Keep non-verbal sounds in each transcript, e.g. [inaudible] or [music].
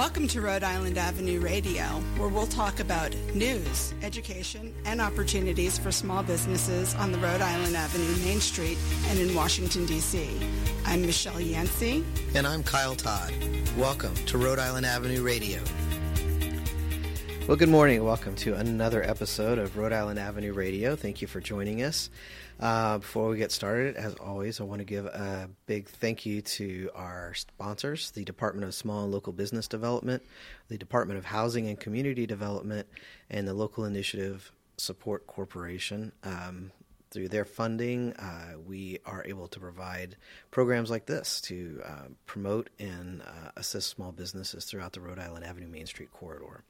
Welcome to Rhode Island Avenue Radio, where we'll talk about news, education, and opportunities for small businesses on the Rhode Island Avenue Main Street and in Washington, D.C. I'm Michelle Yancey. And I'm Kyle Todd. Welcome to Rhode Island Avenue Radio. Well, good morning. Welcome to another episode of Rhode Island Avenue Radio. Thank you for joining us. Uh, before we get started, as always, I want to give a big thank you to our sponsors the Department of Small and Local Business Development, the Department of Housing and Community Development, and the Local Initiative Support Corporation. Um, through their funding, uh, we are able to provide programs like this to uh, promote and uh, assist small businesses throughout the Rhode Island Avenue Main Street corridor.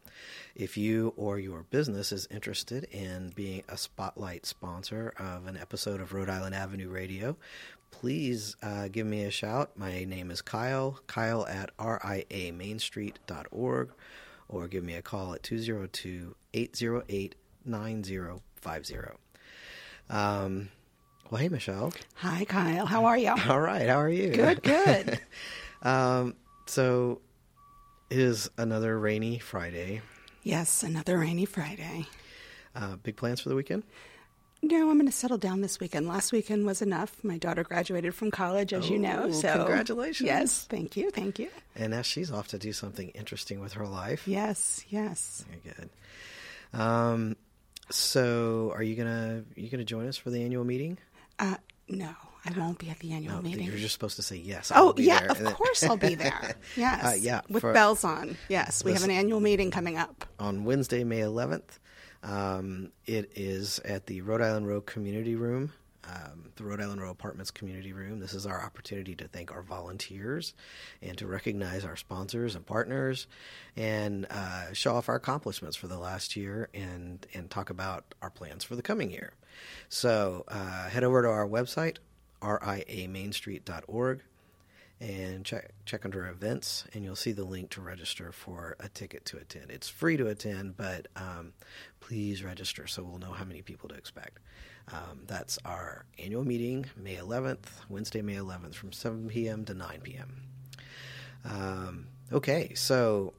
If you or your business is interested in being a spotlight sponsor of an episode of Rhode Island Avenue Radio, please uh, give me a shout. My name is Kyle, Kyle at riamainstreet.org, or give me a call at 202 808 9050. Um, well, hey, Michelle. Hi, Kyle. How are you? [laughs] All right. How are you? Good, good. [laughs] um, so it is another rainy Friday. Yes, another rainy Friday. Uh, big plans for the weekend? No, I'm going to settle down this weekend. Last weekend was enough. My daughter graduated from college, as oh, you know. So congratulations! Yes, thank you, thank you. And now she's off to do something interesting with her life. Yes, yes. Very good. Um, so, are you gonna you gonna join us for the annual meeting? Uh, no, I won't be at the annual no, meeting. You're just supposed to say yes. oh, yeah, there. of course I'll be there. [laughs] Yes, uh, yeah, with for, bells on. Yes, we have an annual meeting coming up on Wednesday, May 11th. Um, it is at the Rhode Island Row Community Room um, the Rhode Island Row Apartments Community Room. This is our opportunity to thank our volunteers and to recognize our sponsors and partners and uh, show off our accomplishments for the last year and, and talk about our plans for the coming year. So uh, head over to our website, riamainstreet.org and check check under events, and you'll see the link to register for a ticket to attend. It's free to attend, but um, please register so we'll know how many people to expect. Um, that's our annual meeting, May 11th, Wednesday, May 11th, from 7 p.m. to 9 p.m. Um, okay, so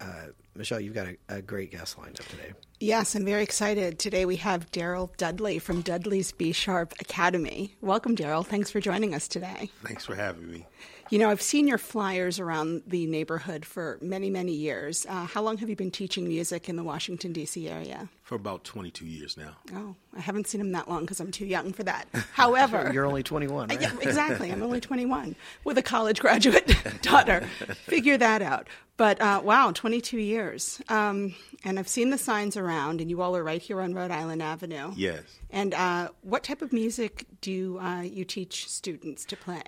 uh, Michelle, you've got a, a, great guest lined up today. Yes, I'm very excited. Today we have Daryl Dudley from Dudley's B Sharp Academy. Welcome, Daryl. Thanks for joining us today. Thanks for having me. You know, I've seen your flyers around the neighborhood for many, many years. Uh, how long have you been teaching music in the Washington, D.C. area? For about 22 years now. Oh, I haven't seen him that long because I'm too young for that. [laughs] However, [laughs] you're only 21. Right? Yeah, exactly. I'm only 21 with a college graduate [laughs] daughter. Figure that out. But uh, wow, 22 years. Um, and I've seen the signs around, and you all are right here on Rhode Island Avenue. Yes. And uh, what type of music do uh, you teach students to play?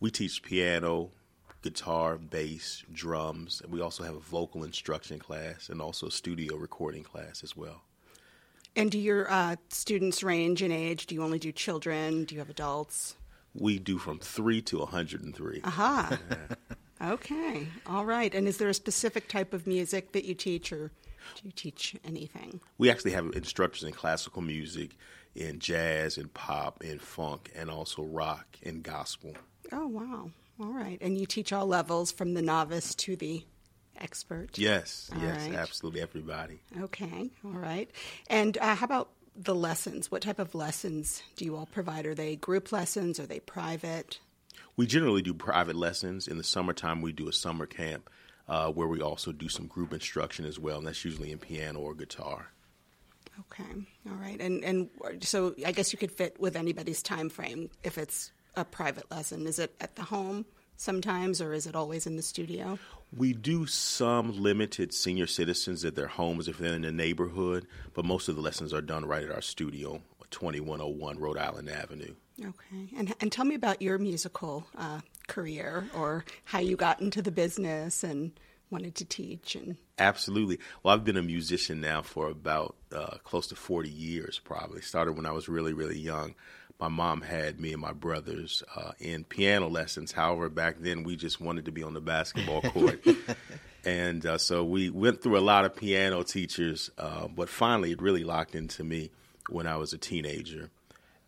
We teach piano, guitar, bass, drums, and we also have a vocal instruction class and also a studio recording class as well. And do your uh, students range in age? Do you only do children? Do you have adults? We do from three to 103. Aha. [laughs] okay. All right. And is there a specific type of music that you teach, or do you teach anything? We actually have instructors in classical music, in jazz, and pop, and funk, and also rock and gospel. Oh, wow. All right. And you teach all levels from the novice to the expert? Yes, all yes, right. absolutely everybody. Okay, all right. And uh, how about the lessons? What type of lessons do you all provide? Are they group lessons? Are they private? We generally do private lessons. In the summertime, we do a summer camp uh, where we also do some group instruction as well, and that's usually in piano or guitar. Okay, all right. And and so I guess you could fit with anybody's time frame if it's a private lesson? Is it at the home sometimes, or is it always in the studio? We do some limited senior citizens at their homes if they're in the neighborhood, but most of the lessons are done right at our studio, 2101 Rhode Island Avenue. Okay, and and tell me about your musical uh, career or how you got into the business and wanted to teach and absolutely well i've been a musician now for about uh, close to 40 years probably started when i was really really young my mom had me and my brothers uh, in piano lessons. However, back then we just wanted to be on the basketball [laughs] court. and uh, so we went through a lot of piano teachers, uh, but finally it really locked into me when I was a teenager.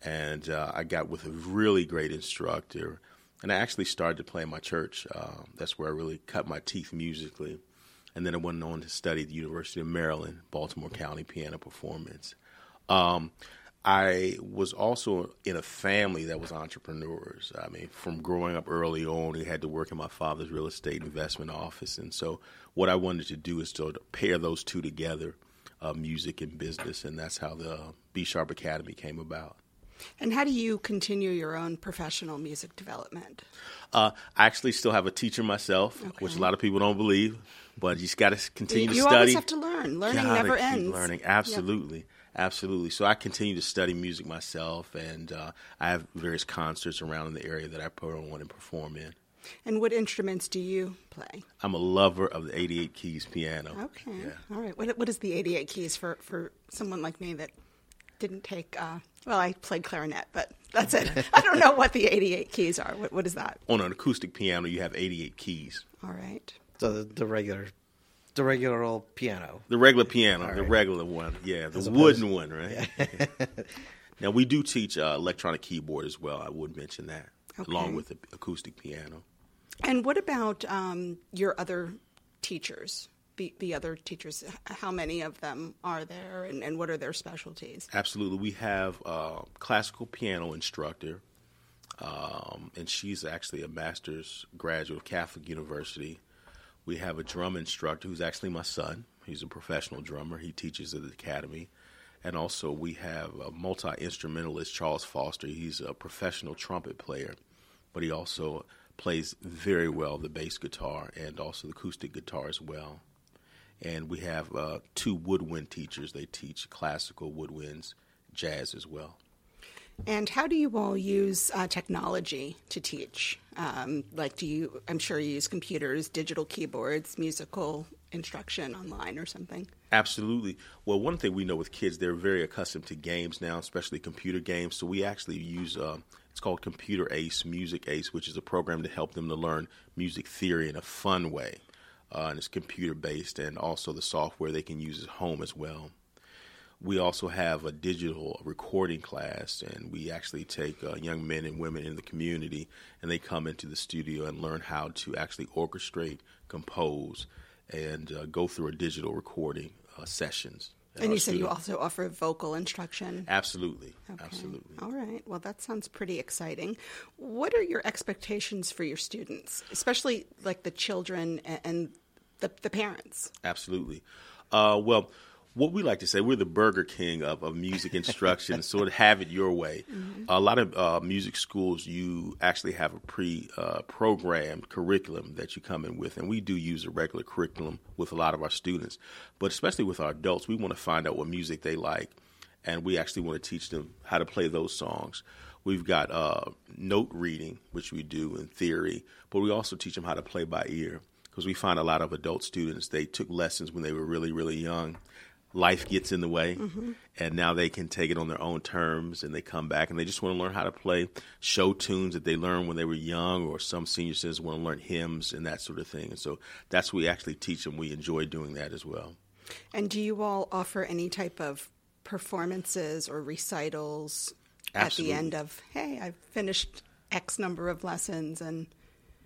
And uh, I got with a really great instructor. And I actually started to play in my church. Uh, that's where I really cut my teeth musically. and then I went on to study at the University of Maryland, Baltimore County Piano Performance. Um, I was also in a family that was entrepreneurs. I mean, from growing up early on, I had to work in my father's real estate investment office. And so, what I wanted to do is to pair those two together uh, music and business. And that's how the B Sharp Academy came about. And how do you continue your own professional music development? Uh, I actually still have a teacher myself, okay. which a lot of people don't believe, but you just got to continue you, to study. You always have to learn. Learning gotta never ends. Learning, absolutely. Yep. Absolutely. So I continue to study music myself, and uh, I have various concerts around in the area that I put on and perform in. And what instruments do you play? I'm a lover of the 88 keys piano. Okay. Yeah. All right. What, what is the 88 keys for, for someone like me that didn't take, uh, well, I played clarinet, but that's it. [laughs] I don't know what the 88 keys are. What, what is that? On an acoustic piano, you have 88 keys. All right. So the, the regular the regular old piano. The regular piano, right. the regular one. Yeah, the wooden one, right? Yeah. [laughs] now we do teach uh, electronic keyboard as well. I would mention that okay. along with the acoustic piano. And what about um, your other teachers? The, the other teachers, how many of them are there, and, and what are their specialties? Absolutely, we have a classical piano instructor, um, and she's actually a master's graduate of Catholic University we have a drum instructor who's actually my son. He's a professional drummer. He teaches at the academy. And also, we have a multi instrumentalist, Charles Foster. He's a professional trumpet player, but he also plays very well the bass guitar and also the acoustic guitar as well. And we have uh, two woodwind teachers. They teach classical woodwinds, jazz as well. And how do you all use uh, technology to teach? Um, like, do you? I'm sure you use computers, digital keyboards, musical instruction online, or something. Absolutely. Well, one thing we know with kids, they're very accustomed to games now, especially computer games. So we actually use. Uh, it's called Computer Ace, Music Ace, which is a program to help them to learn music theory in a fun way. Uh, and it's computer based, and also the software they can use at home as well we also have a digital recording class, and we actually take uh, young men and women in the community, and they come into the studio and learn how to actually orchestrate, compose, and uh, go through a digital recording uh, sessions. And you said you also offer vocal instruction? Absolutely. Okay. Absolutely. All right. Well, that sounds pretty exciting. What are your expectations for your students, especially like the children and the, the parents? Absolutely. Uh, well, what we like to say, we're the Burger King of, of music instruction, [laughs] sort of have it your way. Mm-hmm. A lot of uh, music schools, you actually have a pre uh, programmed curriculum that you come in with, and we do use a regular curriculum with a lot of our students. But especially with our adults, we want to find out what music they like, and we actually want to teach them how to play those songs. We've got uh, note reading, which we do in theory, but we also teach them how to play by ear because we find a lot of adult students they took lessons when they were really really young life gets in the way mm-hmm. and now they can take it on their own terms and they come back and they just want to learn how to play show tunes that they learned when they were young or some senior citizens want to learn hymns and that sort of thing and so that's what we actually teach them we enjoy doing that as well and do you all offer any type of performances or recitals Absolutely. at the end of hey i've finished x number of lessons and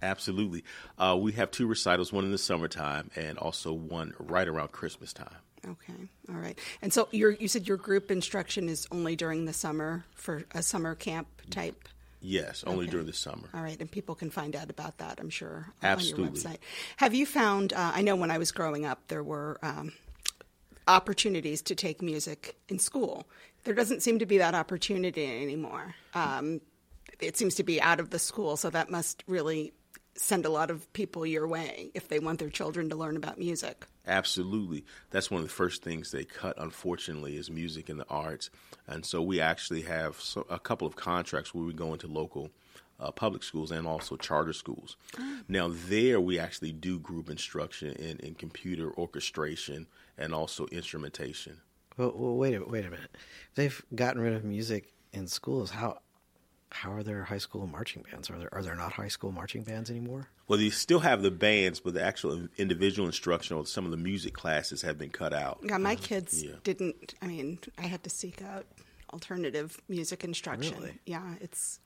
Absolutely. Uh, we have two recitals, one in the summertime and also one right around Christmas time. Okay, all right. And so you said your group instruction is only during the summer for a summer camp type. Yes, only okay. during the summer. All right, and people can find out about that, I'm sure, Absolutely. on your website. Have you found? Uh, I know when I was growing up, there were um, opportunities to take music in school. There doesn't seem to be that opportunity anymore. Um, it seems to be out of the school, so that must really send a lot of people your way if they want their children to learn about music. Absolutely. That's one of the first things they cut, unfortunately, is music and the arts. And so we actually have so, a couple of contracts where we go into local uh, public schools and also charter schools. Mm. Now, there we actually do group instruction in, in computer orchestration and also instrumentation. Well, well, wait a wait a minute. They've gotten rid of music in schools. How how are there high school marching bands? Are there are there not high school marching bands anymore? Well, you still have the bands, but the actual individual instruction or some of the music classes have been cut out. Yeah, my kids yeah. didn't. I mean, I had to seek out alternative music instruction. Really? Yeah, it's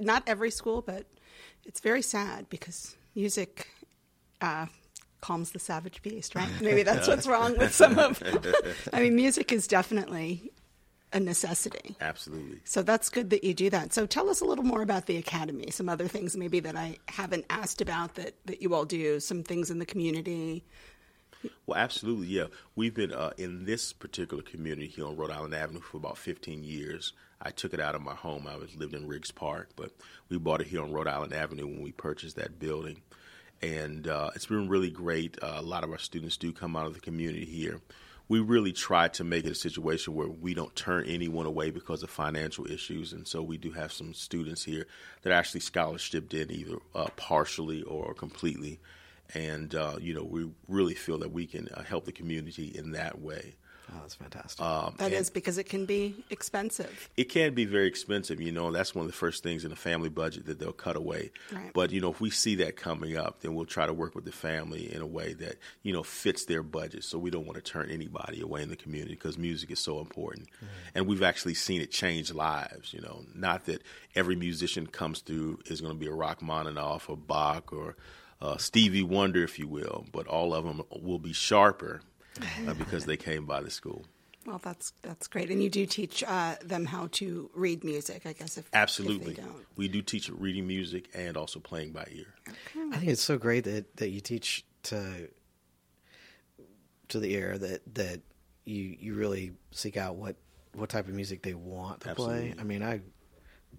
not every school, but it's very sad because music uh, calms the savage beast, right? [laughs] Maybe that's what's wrong with some of. [laughs] I mean, music is definitely a necessity. Absolutely. So that's good that you do that. So tell us a little more about the academy. Some other things maybe that I haven't asked about that that you all do. Some things in the community. Well, absolutely, yeah. We've been uh, in this particular community here on Rhode Island Avenue for about 15 years. I took it out of my home. I was lived in Riggs Park, but we bought it here on Rhode Island Avenue when we purchased that building, and uh, it's been really great. Uh, a lot of our students do come out of the community here. We really try to make it a situation where we don't turn anyone away because of financial issues, and so we do have some students here that actually scholarshiped in either uh, partially or completely and uh, you know we really feel that we can uh, help the community in that way. Oh, that's fantastic. Um, That and is because it can be expensive. It can be very expensive, you know. That's one of the first things in the family budget that they'll cut away. Right. But you know, if we see that coming up, then we'll try to work with the family in a way that you know fits their budget. So we don't want to turn anybody away in the community because music is so important, and we've actually seen it change lives. You know, not that every musician comes through is going to be a Rachmaninoff or Bach or uh, Stevie Wonder, if you will, but all of them will be sharper uh, because they came by the school. Well, that's that's great, and you do teach uh, them how to read music. I guess if Absolutely, if they don't. we do teach reading music and also playing by ear. I think it's so great that, that you teach to to the ear that that you you really seek out what what type of music they want to Absolutely. play. I mean, I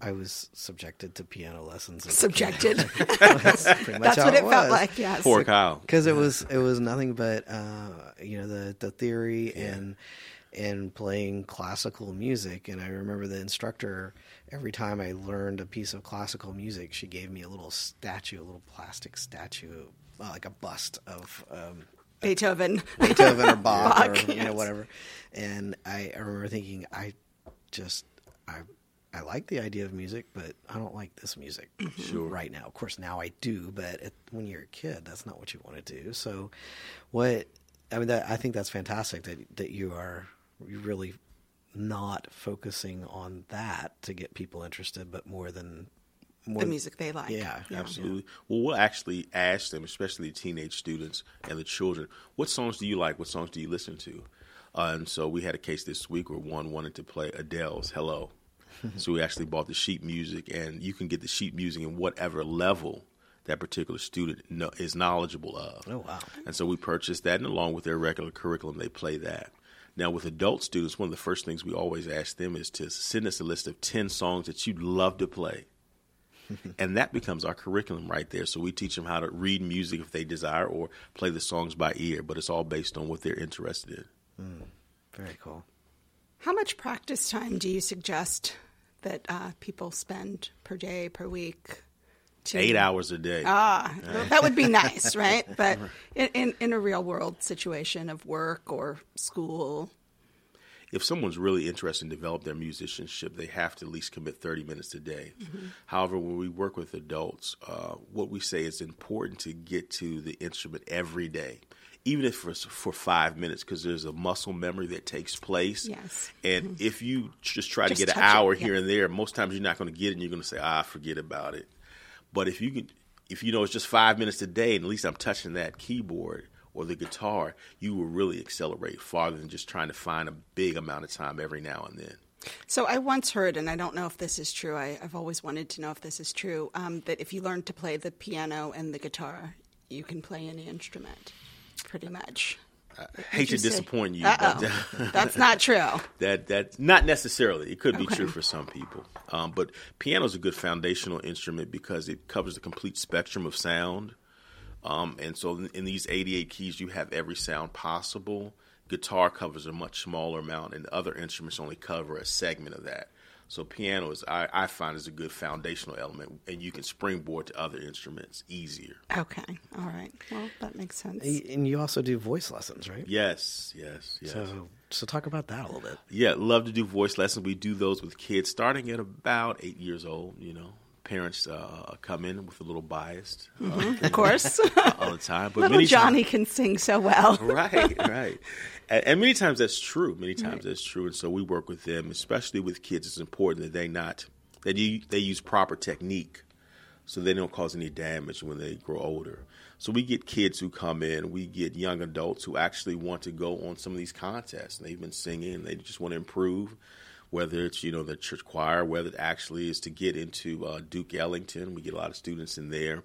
I was subjected to piano lessons. Subjected. kid. [laughs] That's pretty much that's how what it felt like. Yes. Poor Kyle. because it was it was nothing but uh, you know the the theory and and playing classical music and I remember the instructor every time I learned a piece of classical music she gave me a little statue a little plastic statue uh, like a bust of um, Beethoven. Beethoven or [laughs] Bach, or Bach, you know whatever and I, I remember thinking I just I I like the idea of music, but I don't like this music Sure. right now. Of course, now I do, but it, when you're a kid, that's not what you want to do. So, what I mean, that, I think that's fantastic that that you are you really not focusing on that to get people interested, but more than more the music they like. Yeah, Absolutely. Well, we'll actually ask them, especially the teenage students and the children, what songs do you like? What songs do you listen to? Uh, and so we had a case this week where one wanted to play Adele's "Hello," [laughs] so we actually bought the sheet music, and you can get the sheet music in whatever level that particular student know, is knowledgeable of. Oh wow. And so we purchased that, and along with their regular curriculum, they play that. Now, with adult students, one of the first things we always ask them is to send us a list of 10 songs that you'd love to play. [laughs] and that becomes our curriculum right there. So we teach them how to read music if they desire or play the songs by ear, but it's all based on what they're interested in. Mm, very cool. How much practice time do you suggest that uh, people spend per day, per week? To, Eight hours a day. Ah, well, that would be nice, [laughs] right? But in, in, in a real world situation of work or school, if someone's really interested in develop their musicianship, they have to at least commit 30 minutes a day. However, when we work with adults, uh, what we say is important to get to the instrument every day, even if for, for five minutes, because there's a muscle memory that takes place. Yes. And if you just try Just to get an touch it, hour yeah. here and there, most times you're not going to get it and you're going to say, ah, forget about it. But if you can, if you know it's just five minutes a day, and at least I'm touching that keyboard or the guitar, you will really accelerate farther than just trying to find a big amount of time every now and then. So I once heard, and I don't know if this is true. I, I've always wanted to know if this is true. Um, that if you learn to play the piano and the guitar, you can play any instrument, pretty much. I hate to you say? disappoint you, [laughs] That's not true. that that not necessarily. It could be Okay. true for some people, um, but piano is a good foundational instrument because it covers the complete spectrum of sound. Um, and so, in, in these 88 keys, you have every sound possible. Guitar covers a much smaller amount, and other instruments only cover a segment of that. So, piano is I, I find is a good foundational element, and you can springboard to other instruments easier. Okay. All right. Well, that makes sense. And you also do voice lessons, right? Yes, yes, yes. So, so talk about that a little bit. Yeah, love to do voice lessons. We do those with kids starting at about eight years old. You know, parents uh, come in with a little biased uh, Of course. [laughs] all the time, but Little Johnny times, can sing so well. [laughs] right, right, and, and many times that's true. Many times that's true, and so we work with them, especially with kids. It's important that they not that you they use proper technique. so they don't cause any damage when they grow older. So we get kids who come in, we get young adults who actually want to go on some of these contests. They've been singing, they just want to improve, whether it's you know the church choir, whether it actually is to get into uh, Duke Ellington. We get a lot of students in there,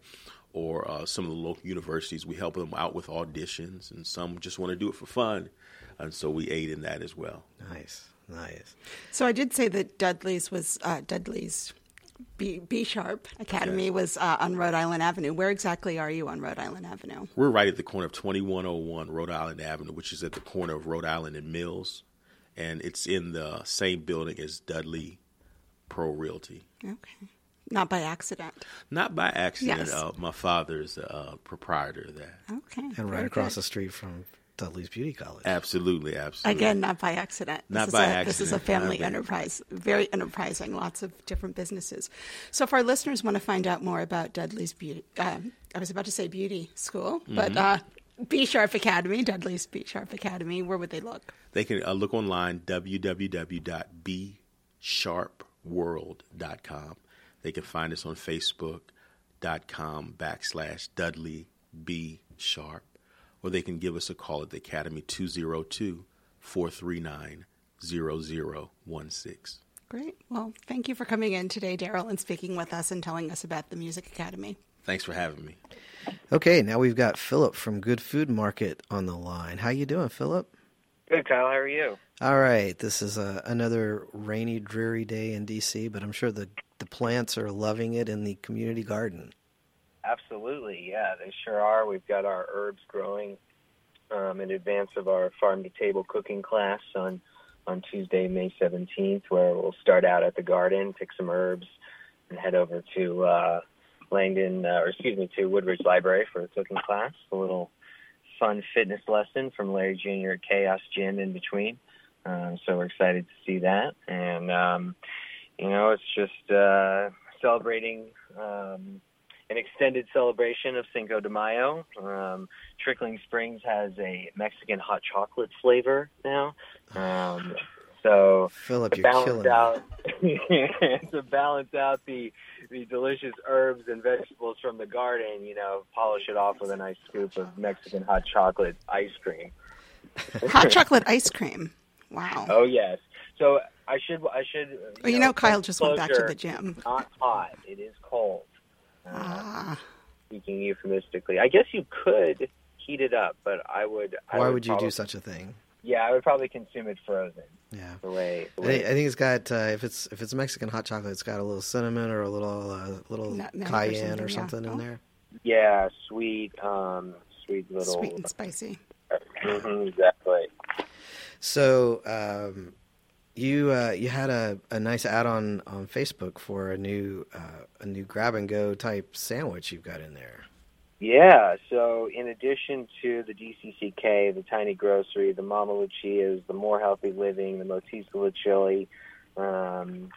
or uh, some of the local universities. We help them out with auditions, and some just want to do it for fun, and so we aid in that as well. Nice, nice. So I did say that Dudley's was uh, Dudley's B, B Sharp Academy yes. was uh, on Rhode Island Avenue. Where exactly are you on Rhode Island Avenue? We're right at the corner of 2101 Rhode Island Avenue, which is at the corner of Rhode Island and Mills. And it's in the same building as Dudley Pro Realty. Okay. Not by accident. Not by accident. Yes. Uh, my father's a uh, proprietor of that. Okay. And right across good. the street from Dudley's Beauty College. Absolutely, absolutely. Again, not by accident. Not this by a, accident. This is a family enterprise, very enterprising, lots of different businesses. So, if our listeners want to find out more about Dudley's Beauty, uh, I was about to say beauty school, mm-hmm. but uh, B Sharp Academy, Dudley's B Sharp Academy, where would they look? They can uh, look online, www.bsharpworld.com. They can find us on Facebook.com backslash Dudley B Sharp or they can give us a call at the Academy 202 439 0016. Great. Well, thank you for coming in today, Daryl, and speaking with us and telling us about the Music Academy. Thanks for having me. Okay, now we've got Philip from Good Food Market on the line. How you doing, Philip? Good, Kyle. How are you? All right. This is a, another rainy, dreary day in D.C., but I'm sure the the plants are loving it in the community garden. Absolutely, yeah, they sure are. We've got our herbs growing um, in advance of our farm to table cooking class on on Tuesday, May 17th, where we'll start out at the garden, pick some herbs, and head over to uh, Langdon, uh, or excuse me, to Woodridge Library for a cooking class. A little fun fitness lesson from Larry Jr. at Chaos Gym in between. Um, so we're excited to see that, and um, you know, it's just uh, celebrating um, an extended celebration of Cinco de Mayo. Um, Trickling Springs has a Mexican hot chocolate flavor now. Um, so Philip, to balance out [laughs] to balance out the the delicious herbs and vegetables from the garden, you know, polish it off with a nice scoop of Mexican hot chocolate ice cream. hot chocolate ice cream. Wow. Oh yes. So I should I should. You well, you know, know Kyle just went back to the gym. Not hot. It is cold. Ah. Speaking euphemistically, I guess you could heat it up, but I would. Why I would, would you probably, do such a thing? Yeah, I would probably consume it frozen. Yeah, the way. The way I, think, I, think, it's got uh, if it's if it's Mexican hot chocolate, it's got a little cinnamon or a little uh, little Nutmeg cayenne or something, or something yeah. in there. Yeah, sweet, um, sweet little sweet and spicy. Mm-hmm, exactly. So, um, you uh, you had a, a nice ad on, on Facebook for a new uh, a new grab and go type sandwich you've got in there. Yeah. So in addition to the DCCK, the Tiny Grocery, the Mama Lucia's, the More Healthy Living, the Motisla Chili, um,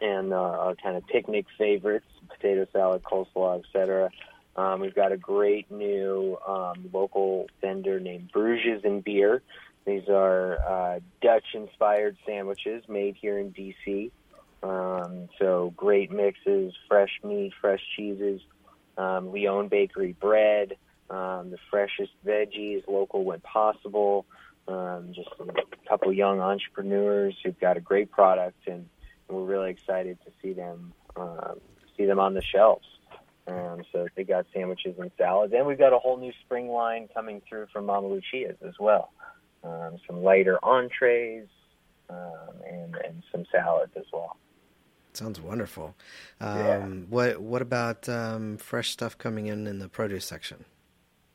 and uh, our kind of picnic favorites, potato salad, coleslaw, etc. Um, we've got a great new um, local vendor named Bruges and Beer these are uh, Dutch-inspired sandwiches made here in DC. Um, so great mixes, fresh meat, fresh cheeses, um, Lyon Bakery bread, um, the freshest veggies, local when possible. Um, just a couple young entrepreneurs who've got a great product, and we're really excited to see them um, see them on the shelves. Um, so they got sandwiches and salads, and we've got a whole new spring line coming through from Mama Lucia's as well um, some lighter entrees, um, and and some salads as well. Sounds wonderful. Um, yeah. What what about um, fresh stuff coming in in the produce section?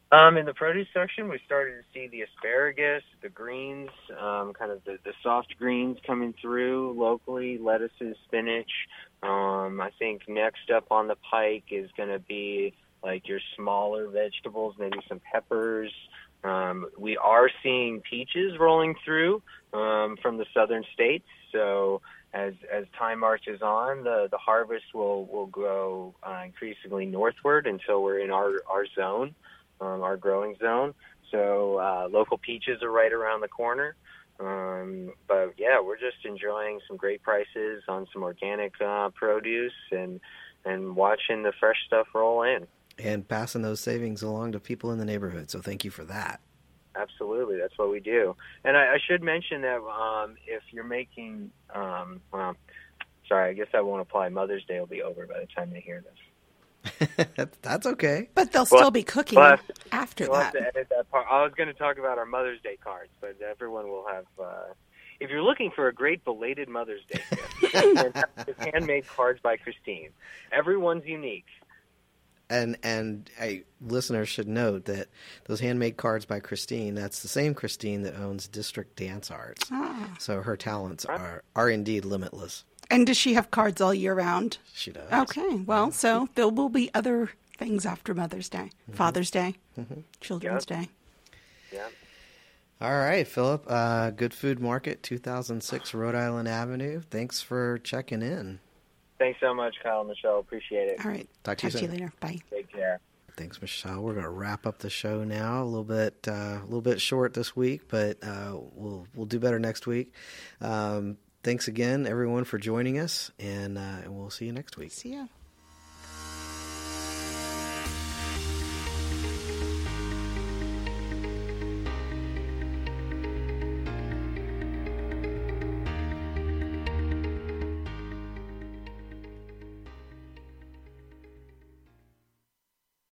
Um, in the produce section, we started to see the asparagus, the greens, um, kind of the, the soft greens coming through locally, lettuces, spinach. Um, I think next up on the pike is going to be like your smaller vegetables, maybe some peppers, um, we are seeing peaches rolling through um, from the southern states. So as as time marches on, the the harvest will will go uh, increasingly northward until we're in our our zone, um, our growing zone. So uh, local peaches are right around the corner. Um, but yeah, we're just enjoying some great prices on some organic uh, produce and and watching the fresh stuff roll in. And passing those savings along to people in the neighborhood. So thank you for that. Absolutely, that's what we do. And I, I should mention that um, if you're making, um, well, sorry, I guess that won't apply. Mother's Day will be over by the time they hear this. [laughs] That's okay. But they'll Well, still be cooking well, after We'll that. have to edit that part. I was going to talk about our Mother's Day cards, but everyone will have. Uh, if you're looking for a great belated Mother's Day gift, [laughs] it's handmade cards by Christine. Everyone's unique. And and I, listeners should note that those handmade cards by Christine, that's the same Christine that owns District Dance Arts. Ah. So her talents are, are indeed limitless. And does she have cards all year round? She does. Okay, well, so there will be other things after Mother's Day, Mm-hmm. Father's Day, Children's Yep. Day. Yeah. All right, Philip. Uh, Good Food Market, 2006 Rhode Island Avenue. Thanks for checking in. Thanks so much, Kyle and Michelle. Appreciate it. All right. Talk to you soon. later. Bye. Take care. Thanks, Michelle. We're going to wrap up the show now. A little bit, uh, a little bit short this week, but uh, we'll we'll do better next week. Um, thanks again, everyone, for joining us, and uh, and we'll see you next week. See ya.